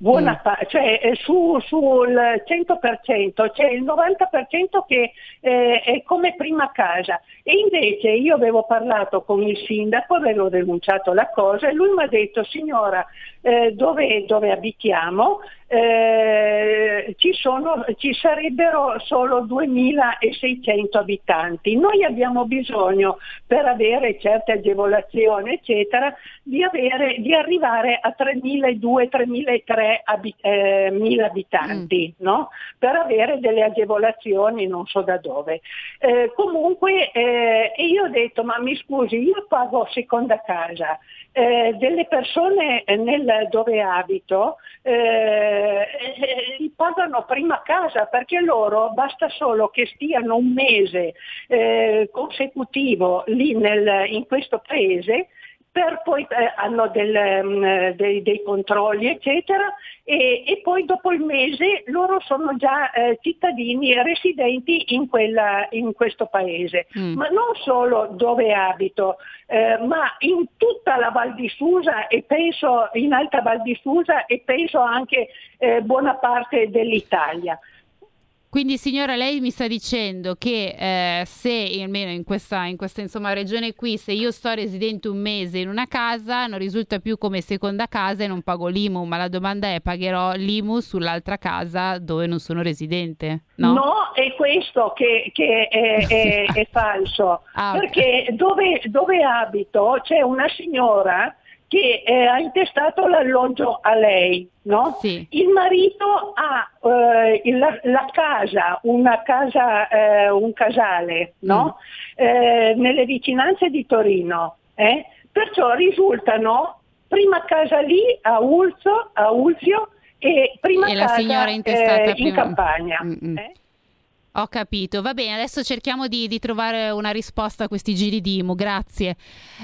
Buona Mm. pa- cioè eh, su, sul 100% c'è il 90% che eh, è come prima casa e invece io avevo parlato con il sindaco, avevo denunciato la cosa e lui mi ha detto signora eh, dove, dove abitiamo eh, ci, sono, ci sarebbero solo 2600 abitanti, noi abbiamo bisogno per avere certe agevolazioni eccetera di, avere, di arrivare a 3.200-3.300 abi- eh, mila abitanti no? per avere delle agevolazioni non so da dove. Eh, comunque eh, io ho detto ma mi scusi io pago seconda casa, eh, delle persone eh, nel, dove abito eh, eh, li pagano prima casa perché loro basta solo che stiano un mese eh, consecutivo lì nel- in questo paese per poi eh, hanno del, mm, dei, dei controlli eccetera e, e poi dopo il mese loro sono già eh, cittadini residenti in, quella- in questo paese, Mm. ma non solo dove abito, eh, ma in tutta la Val di Susa e penso in Alta Val di Susa e penso anche eh, buona parte dell'Italia. Quindi signora, lei mi sta dicendo che eh, se almeno in questa, in questa insomma, regione qui, se io sto residente un mese in una casa, non risulta più come seconda casa e non pago l'IMU, ma la domanda è pagherò l'IMU sull'altra casa dove non sono residente? No? è questo che, che è, è- [laughs] è falso, Ah, ok. perché dove, dove abito c'è una signora che eh, ha intestato l'alloggio a lei, no? Il marito ha eh, la, la casa, una casa, eh, un casale, no? Eh, nelle vicinanze di Torino, eh? perciò risultano prima casa lì a Ulzo, a Ulzio e prima E casa eh, in prima- campagna. Mm, mm. eh? Ho capito, va bene, adesso cerchiamo di, di trovare una risposta a questi giri di IMU, grazie.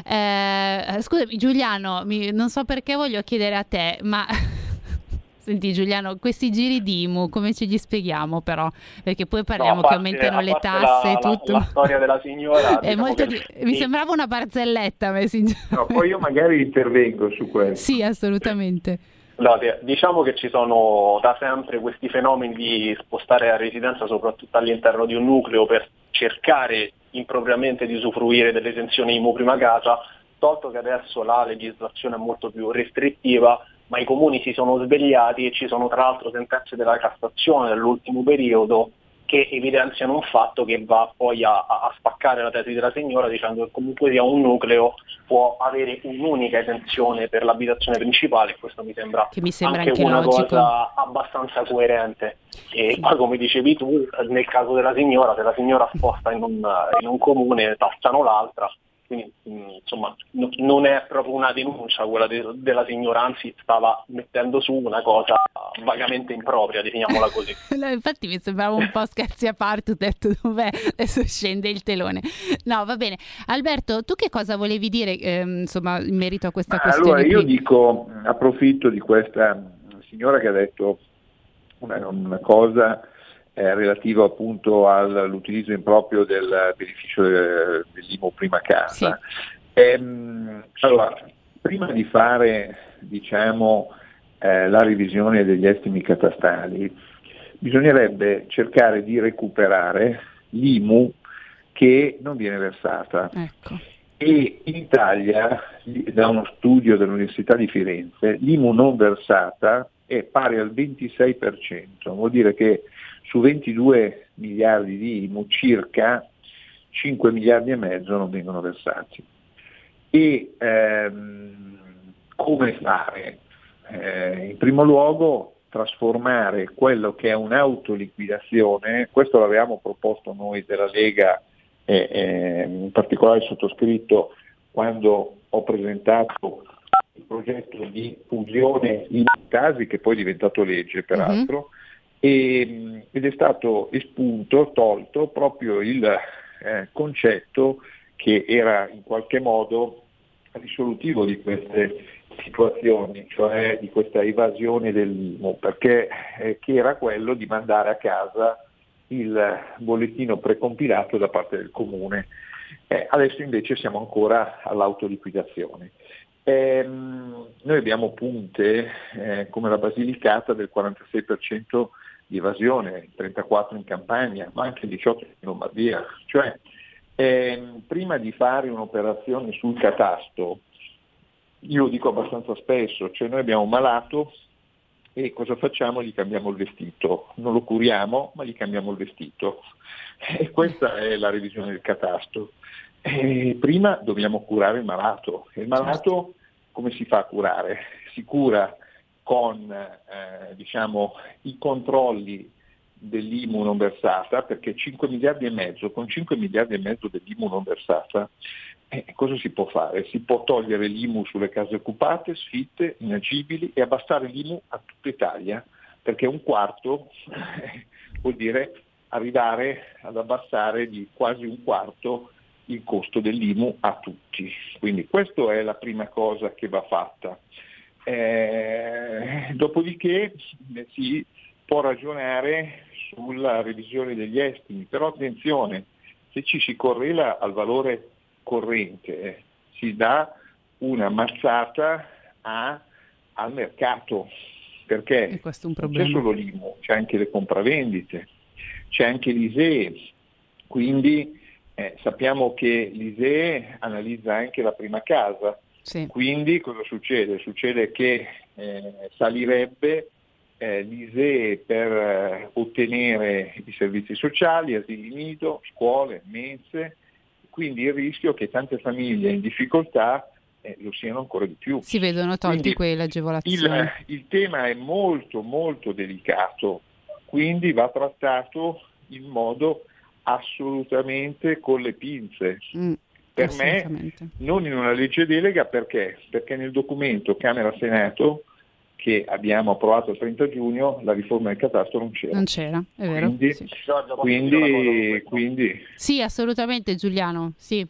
Eh, scusami Giuliano, mi- non so perché voglio chiedere a te, ma [laughs] senti Giuliano, questi giri di IMU come ce li spieghiamo però? Perché poi parliamo No, che aumentano le tasse e la- la- tutto. La, storia della signora. [laughs] È diciamo molto che- di- Mi sembrava una barzelletta, me, sincer- No, poi io magari intervengo su questo. Sì, assolutamente. Allora, diciamo che ci sono da sempre questi fenomeni di spostare la residenza soprattutto all'interno di un nucleo per cercare impropriamente di usufruire delle esenzioni IMU prima casa, tolto che adesso la legislazione è molto più restrittiva, ma i comuni si sono svegliati e ci sono tra l'altro sentenze della Cassazione dell'ultimo periodo che evidenziano un fatto che va poi a, a, spaccare la tesi della signora dicendo che comunque sia un nucleo può avere un'unica esenzione per l'abitazione principale, questo mi sembra, mi sembra anche, anche, una logico. cosa abbastanza coerente. E poi come dicevi tu, nel caso della signora, se la signora sposta in un, in un comune, tassano l'altra, quindi mh, insomma n- non è proprio una denuncia quella de- della signora, anzi stava mettendo su una cosa vagamente impropria, definiamola così. [laughs] No, infatti mi sembrava un po' scherzi a parte, ho detto dov'è, adesso scende il telone. No, va bene. Alberto, tu che cosa volevi dire ehm, insomma in merito a questa Ma questione? allora io qui? dico, approfitto di questa signora che ha detto una, una cosa eh, relativa appunto all'utilizzo improprio del beneficio del- dell'IMU prima casa. Ehm, allora, prima di fare diciamo, eh, la revisione degli estimi catastali, bisognerebbe cercare di recuperare l'IMU che non viene versata. E in Italia, da uno studio dell'Università di Firenze, l'IMU non versata è pari al 26%, vuol dire che su 22 miliardi di IMU circa 5 miliardi e mezzo non vengono versati. E ehm, come fare? Eh, in primo luogo trasformare quello che è un'autoliquidazione, questo l'avevamo proposto noi della Lega, e, e in particolare sottoscritto quando ho presentato il progetto di fusione in casi che poi è diventato legge peraltro, e, ed è stato espunto, tolto proprio il eh, concetto che era in qualche modo risolutivo di queste situazioni, cioè di questa evasione dell'IMU, perché eh, che era quello di mandare a casa il bollettino precompilato da parte del comune. Eh, adesso invece siamo ancora all'autoliquidazione. Ehm, noi abbiamo punte eh, come la Basilicata del 46% di evasione, 34% in Campania, ma anche 18% in Lombardia. Cioè, ehm, prima di fare un'operazione sul catasto, io lo dico abbastanza spesso, cioè noi abbiamo un malato e cosa facciamo? Gli cambiamo il vestito, non lo curiamo ma gli cambiamo il vestito [laughs] e questa è la revisione del catasto. E prima dobbiamo curare il malato e il malato come si fa a curare? Si cura con eh, diciamo, i controlli dell'IMU non versata, perché 5 miliardi e mezzo, con 5 miliardi e mezzo dell'IMU non versata, eh, cosa si può fare? Si può togliere l'IMU sulle case occupate, sfitte, inagibili e abbassare l'IMU a tutta Italia, perché un quarto eh, vuol dire arrivare ad abbassare di quasi un quarto il costo dell'IMU a tutti. Quindi questa è la prima cosa che va fatta. Eh, dopodiché si può ragionare sulla revisione degli estimi, però attenzione, se ci si correla al valore corrente, eh, si dà una mazzata a- al mercato, perché non c'è solo l'IMU, c'è anche le compravendite, c'è anche l'ISEE, quindi eh, sappiamo che l'ISEE analizza anche la prima casa, quindi cosa succede? Succede che eh, salirebbe eh, l'ISEE per eh, ottenere i servizi sociali, asili nido, scuole, mense, quindi il rischio che tante famiglie in difficoltà eh, lo siano ancora di più. Si vedono tolti quelle agevolazioni. Il, il tema è molto molto delicato, quindi va trattato in modo assolutamente con le pinze. Mm, Per me non in una legge delega perché? Perché nel documento Camera-Senato che abbiamo approvato il 30 giugno la riforma del catasto non c'era. Non c'era, è vero? Quindi, Sì. quindi, quindi Sì, assolutamente Giuliano, sì.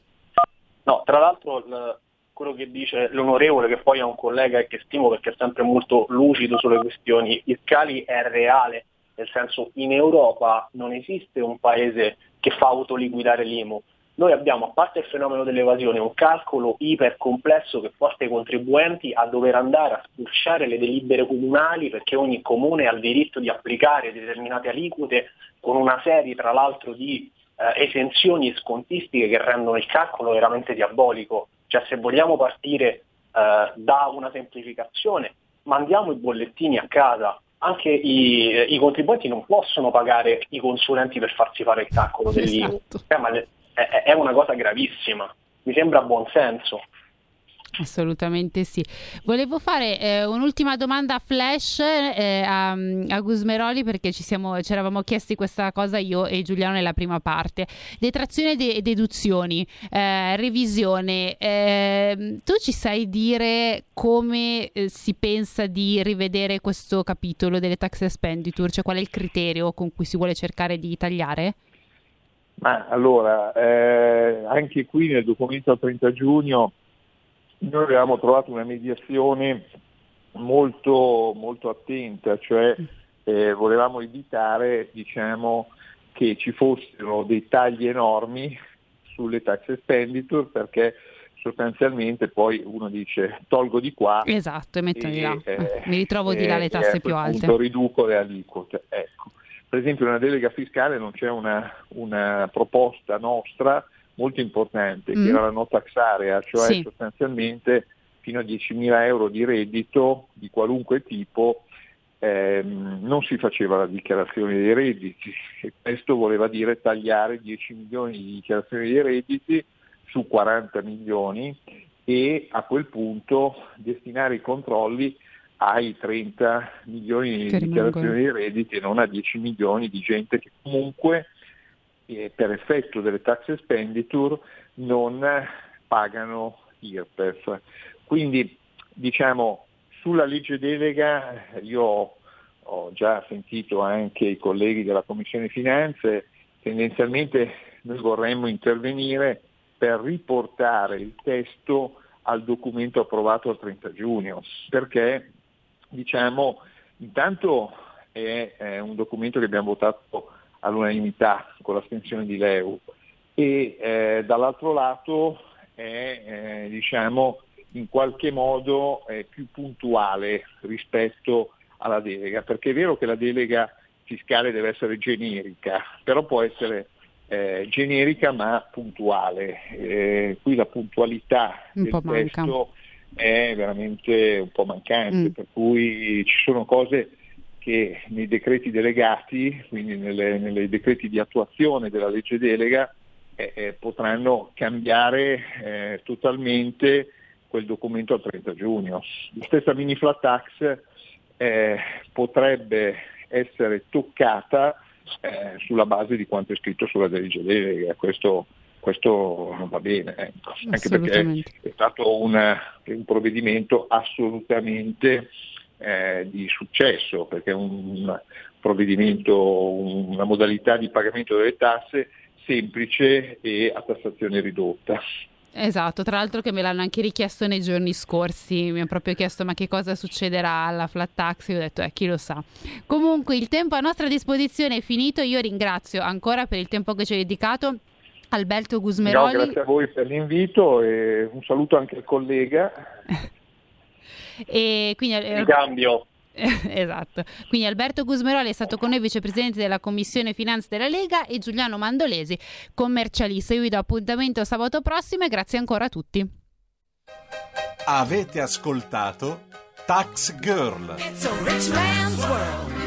No, tra l'altro il- quello che dice l'onorevole, che poi è un collega e che stimo perché è sempre molto lucido sulle questioni fiscali, è reale, nel senso in Europa non esiste un paese che fa autoliquidare l'IMU. Noi abbiamo, a parte il fenomeno dell'evasione, un calcolo ipercomplesso che porta i contribuenti a dover andare a spulciare le delibere comunali perché ogni comune ha il diritto di applicare determinate aliquote con una serie tra l'altro di eh, esenzioni scontistiche che rendono il calcolo veramente diabolico. Cioè se vogliamo partire eh, da una semplificazione, mandiamo i bollettini a casa, anche i, i, contribuenti non possono pagare i consulenti per farsi fare il calcolo dell'IVA. Esatto. Eh, ma è, una cosa gravissima, mi sembra buon senso. Assolutamente sì. Volevo fare eh, un'ultima domanda a flash eh, a, a Gusmeroli perché ci, siamo, ci eravamo chiesti questa cosa io e Giuliano nella prima parte. Detrazione e de- deduzioni, eh, revisione. Ehm, tu ci sai dire come eh, si pensa di rivedere questo capitolo delle tax expenditure? Cioè qual è il criterio con cui si vuole cercare di tagliare? Ma allora, eh, anche qui nel documento al 30 giugno noi avevamo trovato una mediazione molto, molto attenta, cioè eh, volevamo evitare diciamo, che ci fossero dei tagli enormi sulle tax expenditure perché sostanzialmente poi uno dice tolgo di qua esatto, e metto di là. Eh, mi ritrovo di là le tasse più alte. riduco le aliquote. Ecco per esempio nella delega fiscale non c'è una, una proposta nostra molto importante, mm. che era la no tax area, cioè sì. sostanzialmente fino a 10.000 euro di reddito di qualunque tipo ehm, non si faceva la dichiarazione dei redditi e questo voleva dire tagliare 10 milioni di dichiarazioni dei redditi su 40 milioni e a quel punto destinare i controlli ai 30 milioni di dichiarazioni di redditi e non a 10 milioni di gente che comunque eh, per effetto delle tax expenditure non pagano IRPEF. Quindi diciamo sulla legge delega io ho già sentito anche i colleghi della Commissione Finanze, tendenzialmente noi vorremmo intervenire per riportare il testo al documento approvato il 30 giugno, perché diciamo, intanto è, è, un documento che abbiamo votato all'unanimità con l'astensione di Leu e eh, dall'altro lato è eh, diciamo, in qualche modo più puntuale rispetto alla delega, perché è vero che la delega fiscale deve essere generica, però può essere eh, generica ma puntuale. Eh, qui la puntualità un del testo manca è veramente un po' mancante, mm. per cui ci sono cose che nei decreti delegati, quindi nelle decreti di attuazione della legge delega, eh, eh, potranno cambiare eh, totalmente quel documento al 30 giugno. La stessa mini flat tax eh, potrebbe essere toccata eh, sulla base di quanto è scritto sulla legge delega, questo questo non va bene, ecco. anche perché è stato una, un provvedimento assolutamente eh, di successo, perché è un provvedimento, una modalità di pagamento delle tasse semplice e a tassazione ridotta. Esatto, tra l'altro che me l'hanno anche richiesto nei giorni scorsi, mi hanno proprio chiesto ma che cosa succederà alla flat tax, io ho detto eh chi lo sa. Comunque il tempo a nostra disposizione è finito, io ringrazio ancora per il tempo che ci hai dedicato Alberto Gusmeroli. No, grazie a voi per l'invito e un saluto anche al collega. [laughs] e quindi, eh, cambio. [laughs] esatto. Quindi Alberto Gusmeroli è stato con noi vicepresidente della Commissione Finanze della Lega e Giuliano Mandolesi, commercialista. Io vi do appuntamento sabato prossimo e grazie ancora a tutti. Avete ascoltato Tax Girl. It's a rich man's world.